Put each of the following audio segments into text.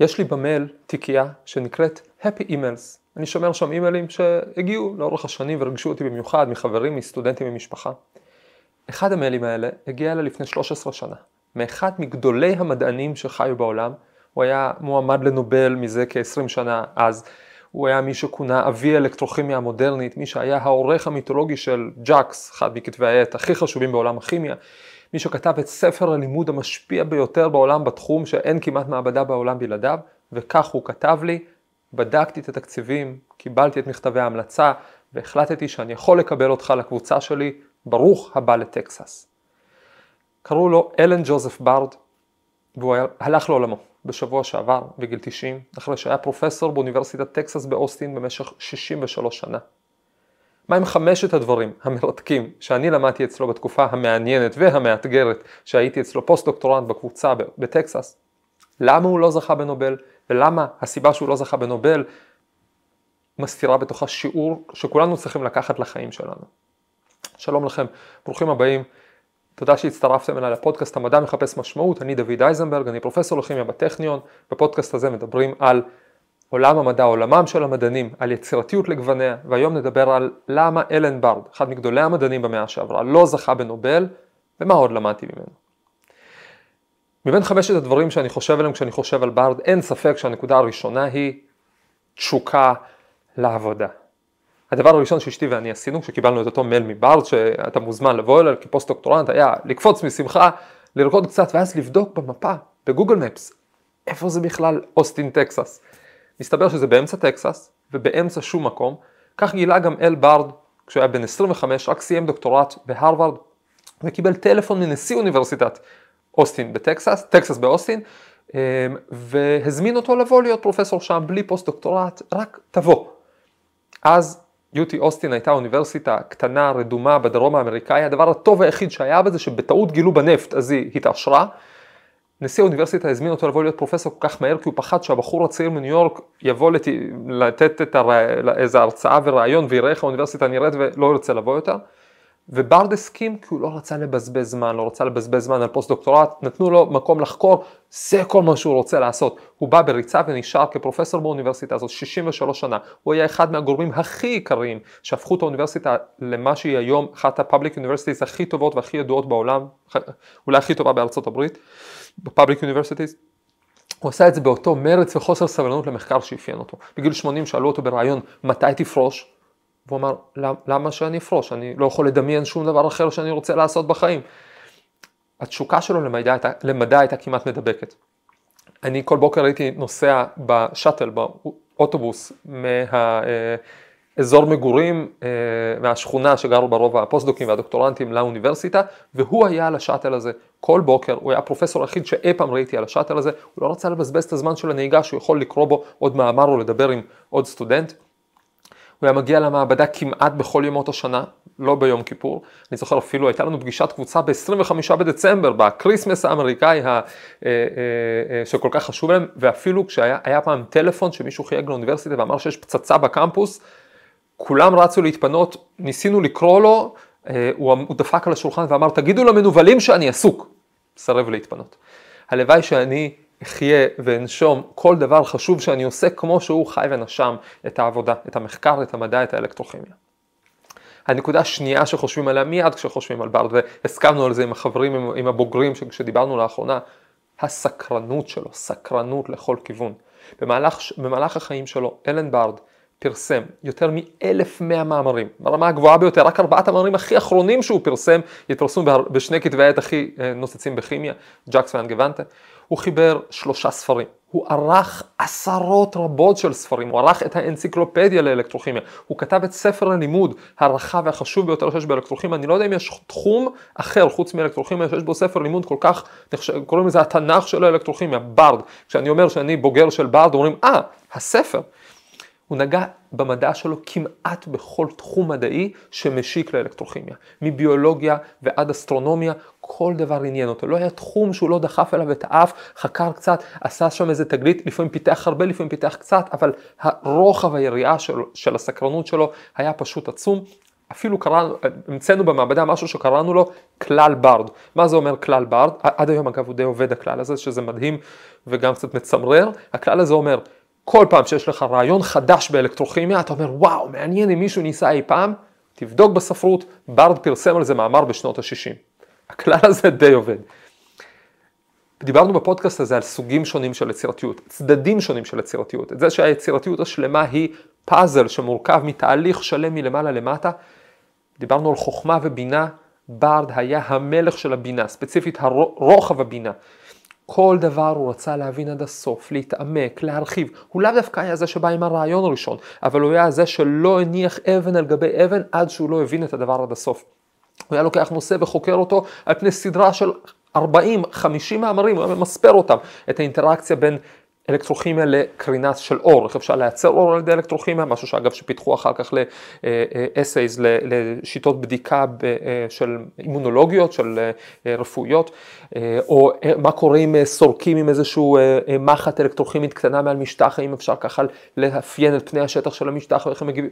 יש לי במייל תיקייה שנקראת Happy Emails. אני שומר שם אימיילים שהגיעו לאורך השנים ורגשו אותי במיוחד מחברים, מסטודנטים, ממשפחה. אחד המיילים האלה הגיע אליי לפני 13 שנה, מאחד מגדולי המדענים שחיו בעולם, הוא היה מועמד לנובל מזה כ-20 שנה אז, הוא היה מי שכונה אבי האלקטרוכימיה המודרנית, מי שהיה העורך המיתולוגי של JACS, אחד מכתבי העת הכי חשובים בעולם הכימיה, מי שכתב את ספר הלימוד המשפיע ביותר בעולם בתחום שאין כמעט מעבדה בעולם בלעדיו, וכך הוא כתב לי, בדקתי את התקציבים, קיבלתי את מכתבי ההמלצה, והחלטתי שאני יכול לקבל אותך לקבוצה שלי, ברוך הבא לטקסס. קראו לו אלן ג'וזף ברד, והוא הלך לעולמו בשבוע שעבר, בגיל 90, אחרי שהיה פרופסור באוניברסיטת טקסס באוסטין במשך 63 שנה. מהם חמשת הדברים המרתקים שאני למדתי אצלו בתקופה המעניינת והמאתגרת שהייתי אצלו פוסט דוקטורנט בקבוצה בטקסס? למה הוא לא זכה בנובל ולמה הסיבה שהוא לא זכה בנובל מסתירה בתוכה שיעור שכולנו צריכים לקחת לחיים שלנו. שלום לכם, ברוכים הבאים. תודה שהצטרפתם אליי לפודקאסט המדע מחפש משמעות, אני דוד אייזנברג, אני פרופסור לכימיה בטכניון, בפודקאסט הזה מדברים על עולם המדע, עולמם של המדענים, על יצירתיות לגווניה, והיום נדבר על למה אלן ברד, אחד מגדולי המדענים במאה שעברה, לא זכה בנובל, ומה עוד למדתי ממנו. מבין חמשת הדברים שאני חושב עליהם כשאני חושב על ברד, אין ספק שהנקודה הראשונה היא תשוקה לעבודה. הדבר הראשון שאשתי ואני עשינו כשקיבלנו את אותו מייל מברד שאתה מוזמן לבוא אליו כפוסט דוקטורנט היה לקפוץ משמחה, לרקוד קצת ואז לבדוק במפה, ב Google Maps, איפה זה בכלל אוסטין טקסס. מסתבר שזה באמצע טקסס ובאמצע שום מקום, כך גילה גם אל ברד כשהוא היה בן 25, רק סיים דוקטורט בהרווארד וקיבל טלפון מנשיא אוניברסיטת אוסטין בטקסס, טקסס באוסטין, אמ, והזמין אותו לבוא להיות פרופסור שם בלי פוסט דוקטורט, רק תבוא. אז UT Austin הייתה אוניברסיטה קטנה, רדומה, בדרום האמריקאי, הדבר הטוב היחיד שהיה בזה שבטעות גילו בה נפט, אז היא התעשרה. נשיא האוניברסיטה הזמין אותו לבוא להיות פרופסור כל כך מהר, כי הוא פחד שהבחור הצעיר מניו יורק יבוא לת... לתת את הר... איזה הרצאה וראיון ויראה איך האוניברסיטה נראית ולא ירצה לבוא יותר. וברד הסכים כי הוא לא רצה לבזבז זמן, לא רצה לבזבז זמן על פוסט דוקטורט, נתנו לו מקום לחקור, זה כל מה שהוא רוצה לעשות. הוא בא בריצה ונשאר כפרופסור באוניברסיטה הזאת 63 שנה, הוא היה אחד מהגורמים הכי עיקריים שהפכו את האוניברסיטה למה שהיא היום אחת ה public universities הכי טובות והכי ידועות בעולם, אולי הכי טובה בארצות הברית, בפאבליק אוניברסיטיז. הוא עשה את זה באותו מרץ וחוסר סבלנות למחקר שאפיין אותו. בגיל 80 שאלו אותו בריאיון מתי תפרוש? והוא אמר, למה שאני אפרוש? אני לא יכול לדמיין שום דבר אחר שאני רוצה לעשות בחיים. התשוקה שלו למדע הייתה, למדע הייתה כמעט מדבקת. אני כל בוקר הייתי נוסע בשאטל, באוטובוס, מהאזור מגורים, אה, מהשכונה שגרו בה רוב הפוסט-דוקים והדוקטורנטים לאוניברסיטה, והוא היה על השאטל הזה כל בוקר, הוא היה הפרופסור היחיד שאי פעם ראיתי על השאטל הזה, הוא לא רצה לבזבז את הזמן של הנהיגה שהוא יכול לקרוא בו עוד מאמר או לדבר עם עוד סטודנט. הוא היה מגיע למעבדה כמעט בכל ימות השנה, לא ביום כיפור. אני זוכר אפילו, הייתה לנו פגישת קבוצה ב-25 בדצמבר, ב Christmas האמריקאי ה, אה, אה, אה, שכל כך חשוב להם, ואפילו כשהיה פעם טלפון שמישהו חייג לאוניברסיטה ואמר שיש פצצה בקמפוס, כולם רצו להתפנות, ניסינו לקרוא לו, הוא, הוא דפק על השולחן ואמר, תגידו למנוולים שאני עסוק. סרב להתפנות. הלוואי שאני אחיה ואנשום כל דבר חשוב שאני עושה כמו שהוא חי ונשם את העבודה, את המחקר, את המדע, את האלקטרוכימיה. הנקודה השנייה שחושבים עליה מיד כשחושבים על ברד, והסכמנו על זה עם החברים, עם, עם הבוגרים כשדיברנו לאחרונה, הסקרנות שלו, סקרנות לכל כיוון. במהלך, במהלך החיים שלו, אלן ברד פרסם יותר מ-1,100 מאמרים, ברמה הגבוהה ביותר, רק ארבעת המאמרים הכי אחרונים שהוא פרסם, התפרסמו בשני כתבי העת הכי אה, נוצצים בכימיה, ג'קס ואנגוונטה. הוא חיבר שלושה ספרים, הוא ערך עשרות רבות של ספרים, הוא ערך את האנציקלופדיה לאלקטרוכימיה, הוא כתב את ספר הלימוד הרחב והחשוב ביותר שיש באלקטרוכימיה, אני לא יודע אם יש תחום אחר חוץ מאלקטרוכימיה שיש בו ספר לימוד כל כך, קוראים לזה התנ"ך של האלקטרוכימיה, ברד, כשאני אומר שאני בוגר של ברד, אומרים, אה, ah, הספר. הוא נגע במדע שלו כמעט בכל תחום מדעי שמשיק לאלקטרוכימיה. מביולוגיה ועד אסטרונומיה, כל דבר עניין אותו. לא היה תחום שהוא לא דחף אליו את האף, חקר קצת, עשה שם איזה תגלית, לפעמים פיתח הרבה, לפעמים פיתח קצת, אבל הרוחב היריעה של, של הסקרנות שלו היה פשוט עצום. אפילו קראנו, המצאנו במעבדה משהו שקראנו לו כלל ברד. מה זה אומר כלל ברד? עד היום אגב הוא די עובד הכלל הזה, שזה מדהים וגם קצת מצמרר. הכלל הזה אומר, כל פעם שיש לך רעיון חדש באלקטרוכימיה, אתה אומר, וואו, מעניין אם מישהו ניסה אי פעם, תבדוק בספרות, ברד פרסם על זה מאמר בשנות ה-60. הכלל הזה די עובד. דיברנו בפודקאסט הזה על סוגים שונים של יצירתיות, צדדים שונים של יצירתיות, את זה שהיצירתיות השלמה היא פאזל שמורכב מתהליך שלם מלמעלה למטה. דיברנו על חוכמה ובינה, ברד היה המלך של הבינה, ספציפית רוחב הבינה. כל דבר הוא רצה להבין עד הסוף, להתעמק, להרחיב. הוא לאו דווקא היה זה שבא עם הרעיון הראשון, אבל הוא היה זה שלא הניח אבן על גבי אבן עד שהוא לא הבין את הדבר עד הסוף. הוא היה לוקח נושא וחוקר אותו על פני סדרה של 40, 50 מאמרים, הוא היה ממספר אותם, את האינטראקציה בין אלקטרוכימיה לקרינה של אור, איך אפשר לייצר אור על ידי אלקטרוכימיה, משהו שאגב שפיתחו אחר כך לאסייז, לשיטות בדיקה אה, של אימונולוגיות, של אה, רפואיות, אה, או מה קורה אם סורקים עם איזשהו מחט אלקטרוכימית קטנה מעל משטח, האם אפשר ככה לאפיין את פני השטח של המשטח ואיך הם מגיבים,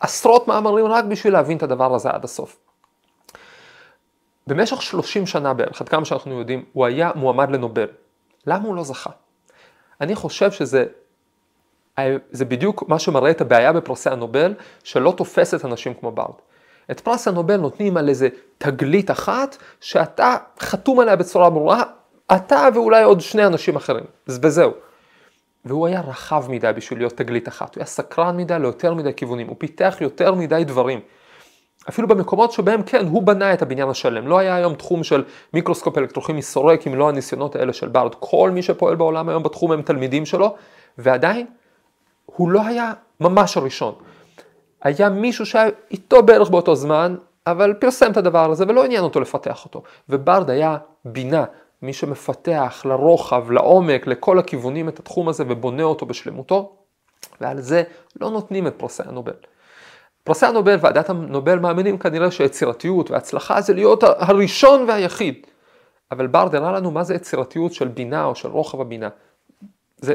עשרות מאמרים רק בשביל להבין את הדבר הזה עד הסוף. במשך 30 שנה בערך, עד כמה שאנחנו יודעים, הוא היה מועמד לנובל. למה הוא לא זכה? אני חושב שזה זה בדיוק מה שמראה את הבעיה בפרסי הנובל, שלא תופסת אנשים כמו בארד. את פרס הנובל נותנים על איזה תגלית אחת, שאתה חתום עליה בצורה ברורה, אתה ואולי עוד שני אנשים אחרים, וזהו. והוא היה רחב מדי בשביל להיות תגלית אחת, הוא היה סקרן מדי ליותר מדי כיוונים, הוא פיתח יותר מדי דברים. אפילו במקומות שבהם כן, הוא בנה את הבניין השלם. לא היה היום תחום של מיקרוסקופ אלקטרוכימי סורק, אם לא הניסיונות האלה של בארד. כל מי שפועל בעולם היום בתחום הם תלמידים שלו, ועדיין הוא לא היה ממש הראשון. היה מישהו שהיה איתו בערך באותו זמן, אבל פרסם את הדבר הזה ולא עניין אותו לפתח אותו. וברד היה בינה, מי שמפתח לרוחב, לעומק, לכל הכיוונים את התחום הזה ובונה אותו בשלמותו, ועל זה לא נותנים את פרסי הנובל. פרסי הנובל, ועדת הנובל מאמינים כנראה שיצירתיות והצלחה זה להיות הראשון והיחיד. אבל בארד הראה לנו מה זה יצירתיות של בינה או של רוחב הבינה. זה,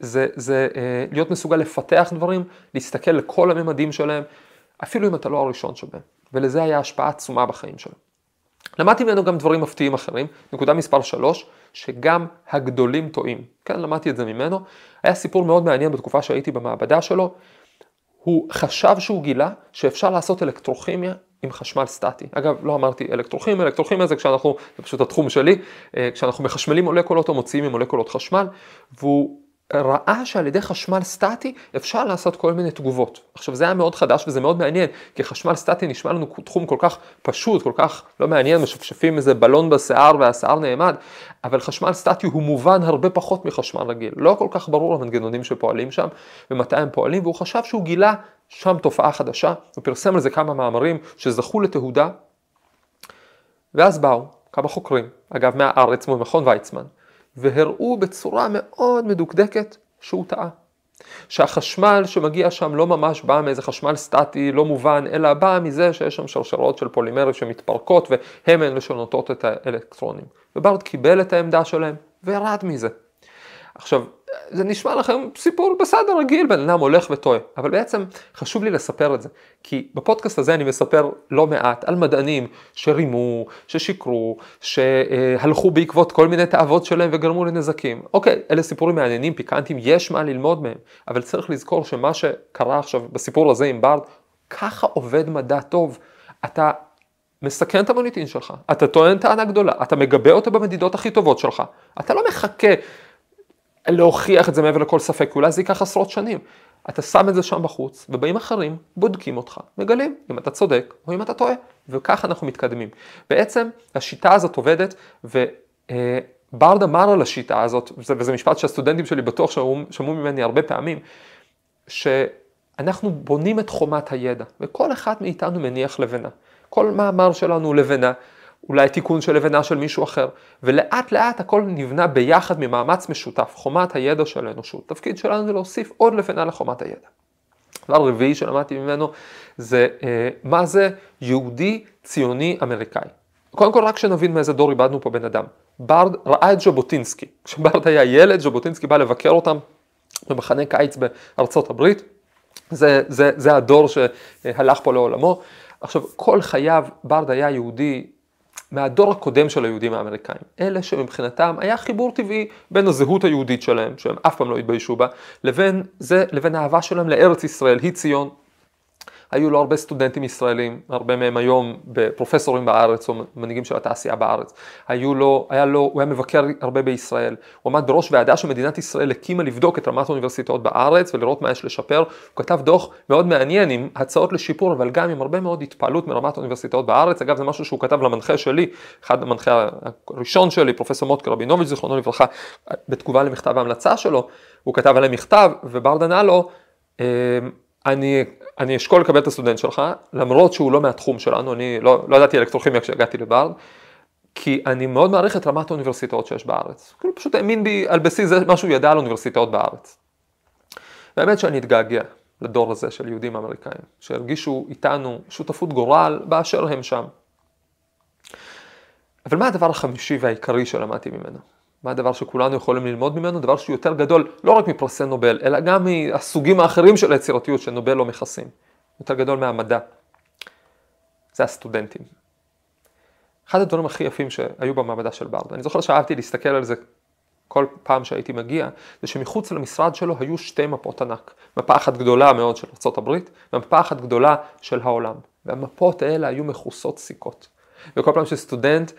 זה, זה אה, להיות מסוגל לפתח דברים, להסתכל לכל הממדים שלהם, אפילו אם אתה לא הראשון שבהם. ולזה היה השפעה עצומה בחיים שלו. למדתי ממנו גם דברים מפתיעים אחרים. נקודה מספר 3, שגם הגדולים טועים. כן, למדתי את זה ממנו. היה סיפור מאוד מעניין בתקופה שהייתי במעבדה שלו. הוא חשב שהוא גילה שאפשר לעשות אלקטרוכימיה עם חשמל סטטי. אגב, לא אמרתי אלקטרוכימיה, אלקטרוכימיה זה כשאנחנו, זה פשוט התחום שלי, אה, כשאנחנו מחשמלים מולקולות או מוציאים ממולקולות חשמל, והוא ראה שעל ידי חשמל סטטי אפשר לעשות כל מיני תגובות. עכשיו זה היה מאוד חדש וזה מאוד מעניין, כי חשמל סטטי נשמע לנו תחום כל כך פשוט, כל כך לא מעניין, משפשפים איזה בלון בשיער והשיער נעמד, אבל חשמל סטטי הוא מובן הרבה פחות מחשמל רגיל. לא כל כך ברור המנגנונים שפועלים שם ומתי הם פועלים, והוא חשב שהוא גילה שם תופעה חדשה, הוא פרסם על זה כמה מאמרים שזכו לתהודה, ואז באו כמה חוקרים, אגב מהארץ, ממכון ויצמן, והראו בצורה מאוד מדוקדקת שהוא טעה. שהחשמל שמגיע שם לא ממש בא מאיזה חשמל סטטי לא מובן, אלא בא מזה שיש שם שרשרות של פולימרים שמתפרקות והן אלה שנותנות את האלקטרונים. וברד קיבל את העמדה שלהם וירד מזה. עכשיו, זה נשמע לכם סיפור בסדר רגיל, בן אדם הולך וטועה, אבל בעצם חשוב לי לספר את זה, כי בפודקאסט הזה אני מספר לא מעט על מדענים שרימו, ששיקרו, שהלכו בעקבות כל מיני תאוות שלהם וגרמו לנזקים. אוקיי, אלה סיפורים מעניינים, פיקנטיים, יש מה ללמוד מהם, אבל צריך לזכור שמה שקרה עכשיו בסיפור הזה עם ברד, ככה עובד מדע טוב. אתה מסכן את המוניטין שלך, אתה טוען טענה גדולה, אתה מגבה אותה במדידות הכי טובות שלך, אתה לא מחכה להוכיח את זה מעבר לכל ספק, כי אולי זה ייקח עשרות שנים. אתה שם את זה שם בחוץ, ובאים אחרים, בודקים אותך, מגלים אם אתה צודק או אם אתה טועה, וככה אנחנו מתקדמים. בעצם השיטה הזאת עובדת, וברדה אמר על השיטה הזאת, וזה משפט שהסטודנטים שלי בטוח שמעו ממני הרבה פעמים, שאנחנו בונים את חומת הידע, וכל אחד מאיתנו מניח לבנה. כל מאמר שלנו הוא לבנה, אולי תיקון של לבנה של מישהו אחר, ולאט לאט הכל נבנה ביחד ממאמץ משותף, חומת הידע של האנושות. תפקיד שלנו זה להוסיף עוד לבנה לחומת הידע. דבר רביעי שלמדתי ממנו זה אה, מה זה יהודי ציוני אמריקאי. קודם כל רק שנבין מאיזה דור איבדנו פה בן אדם. ברד ראה את ז'בוטינסקי. כשברד היה ילד, ז'בוטינסקי בא לבקר אותם במחנה קיץ בארצות הברית, זה, זה, זה הדור שהלך פה לעולמו. עכשיו, כל חייו ברד היה יהודי מהדור הקודם של היהודים האמריקאים. אלה שמבחינתם היה חיבור טבעי בין הזהות היהודית שלהם, שהם אף פעם לא התביישו בה, לבין זה, לבין האהבה שלהם לארץ ישראל, היא ציון, היו לו הרבה סטודנטים ישראלים, הרבה מהם היום בפרופסורים בארץ או מנהיגים של התעשייה בארץ. היו לו, היה לו, הוא היה מבקר הרבה בישראל. הוא עמד בראש ועדה שמדינת ישראל הקימה לבדוק את רמת האוניברסיטאות בארץ ולראות מה יש לשפר. הוא כתב דוח מאוד מעניין עם הצעות לשיפור, אבל גם עם הרבה מאוד התפעלות מרמת האוניברסיטאות בארץ. אגב, זה משהו שהוא כתב למנחה שלי, אחד המנחה הראשון שלי, פרופסור מוטקה רבינוביץ', זיכרונו לברכה, בתגובה למכתב ההמלצה שלו, הוא כתב עליהם מכתב, וברדה ענה לו, אמ, אני אני אשקול לקבל את הסטודנט שלך, למרות שהוא לא מהתחום שלנו, אני לא, לא ידעתי אלקטרוכימיה כשהגעתי לברד, כי אני מאוד מעריך את רמת האוניברסיטאות שיש בארץ. כאילו פשוט האמין בי על בסיס זה מה שהוא ידע על אוניברסיטאות בארץ. והאמת שאני אתגעגע לדור הזה של יהודים אמריקאים, שהרגישו איתנו שותפות גורל באשר הם שם. אבל מה הדבר החמישי והעיקרי שלמדתי ממנו? מה הדבר שכולנו יכולים ללמוד ממנו? דבר שהוא יותר גדול לא רק מפרסי נובל, אלא גם מהסוגים האחרים של היצירתיות שנובל לא מכסים. יותר גדול מהמדע. זה הסטודנטים. אחד הדברים הכי יפים שהיו במעבדה של ברד, אני זוכר שאהבתי להסתכל על זה כל פעם שהייתי מגיע, זה שמחוץ למשרד שלו היו שתי מפות ענק. מפה אחת גדולה מאוד של ארה"ב, ומפה אחת גדולה של העולם. והמפות האלה היו מכוסות סיכות. וכל פעם שסטודנט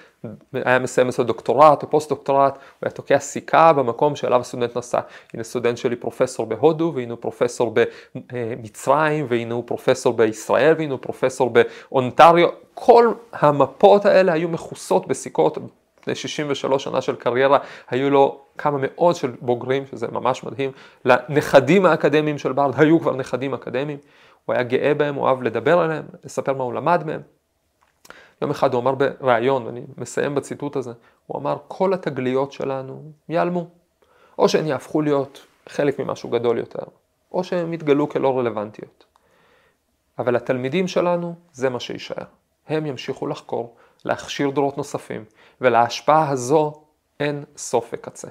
היה מסיים אצלו דוקטורט או פוסט דוקטורט, הוא היה תוקע סיכה במקום שאליו הסטודנט נסע. הנה סטודנט שלי פרופסור בהודו, והנה הוא פרופסור במצרים, והנה הוא פרופסור בישראל, והנה הוא פרופסור באונטריו. כל המפות האלה היו מכוסות בסיכות. לפני 63 שנה של קריירה, היו לו כמה מאות של בוגרים, שזה ממש מדהים. לנכדים האקדמיים של ברד היו כבר נכדים אקדמיים. הוא היה גאה בהם, הוא אהב לדבר עליהם, לספר מה הוא למד מהם. יום אחד הוא אמר בריאיון, ואני מסיים בציטוט הזה, הוא אמר, כל התגליות שלנו ייעלמו. או שהן יהפכו להיות חלק ממשהו גדול יותר, או שהן יתגלו כלא רלוונטיות. אבל התלמידים שלנו, זה מה שיישאר. הם ימשיכו לחקור, להכשיר דורות נוספים, ולהשפעה הזו אין סוף וקצה.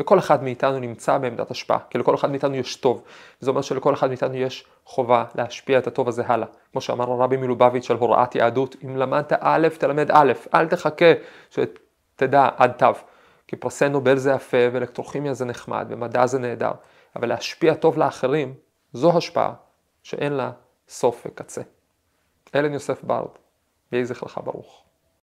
וכל אחד מאיתנו נמצא בעמדת השפעה, כי לכל אחד מאיתנו יש טוב. זה אומר שלכל אחד מאיתנו יש חובה להשפיע את הטוב הזה הלאה. כמו שאמר הרבי מלובביץ' על הוראת יהדות, אם למדת א', תלמד א', אל תחכה שתדע עד תו. כי פרסי נובל זה יפה, ואלקטרוכימיה זה נחמד, ומדע זה נהדר. אבל להשפיע טוב לאחרים, זו השפעה שאין לה סוף וקצה. אלן יוסף ברד, יהי זכרך ברוך.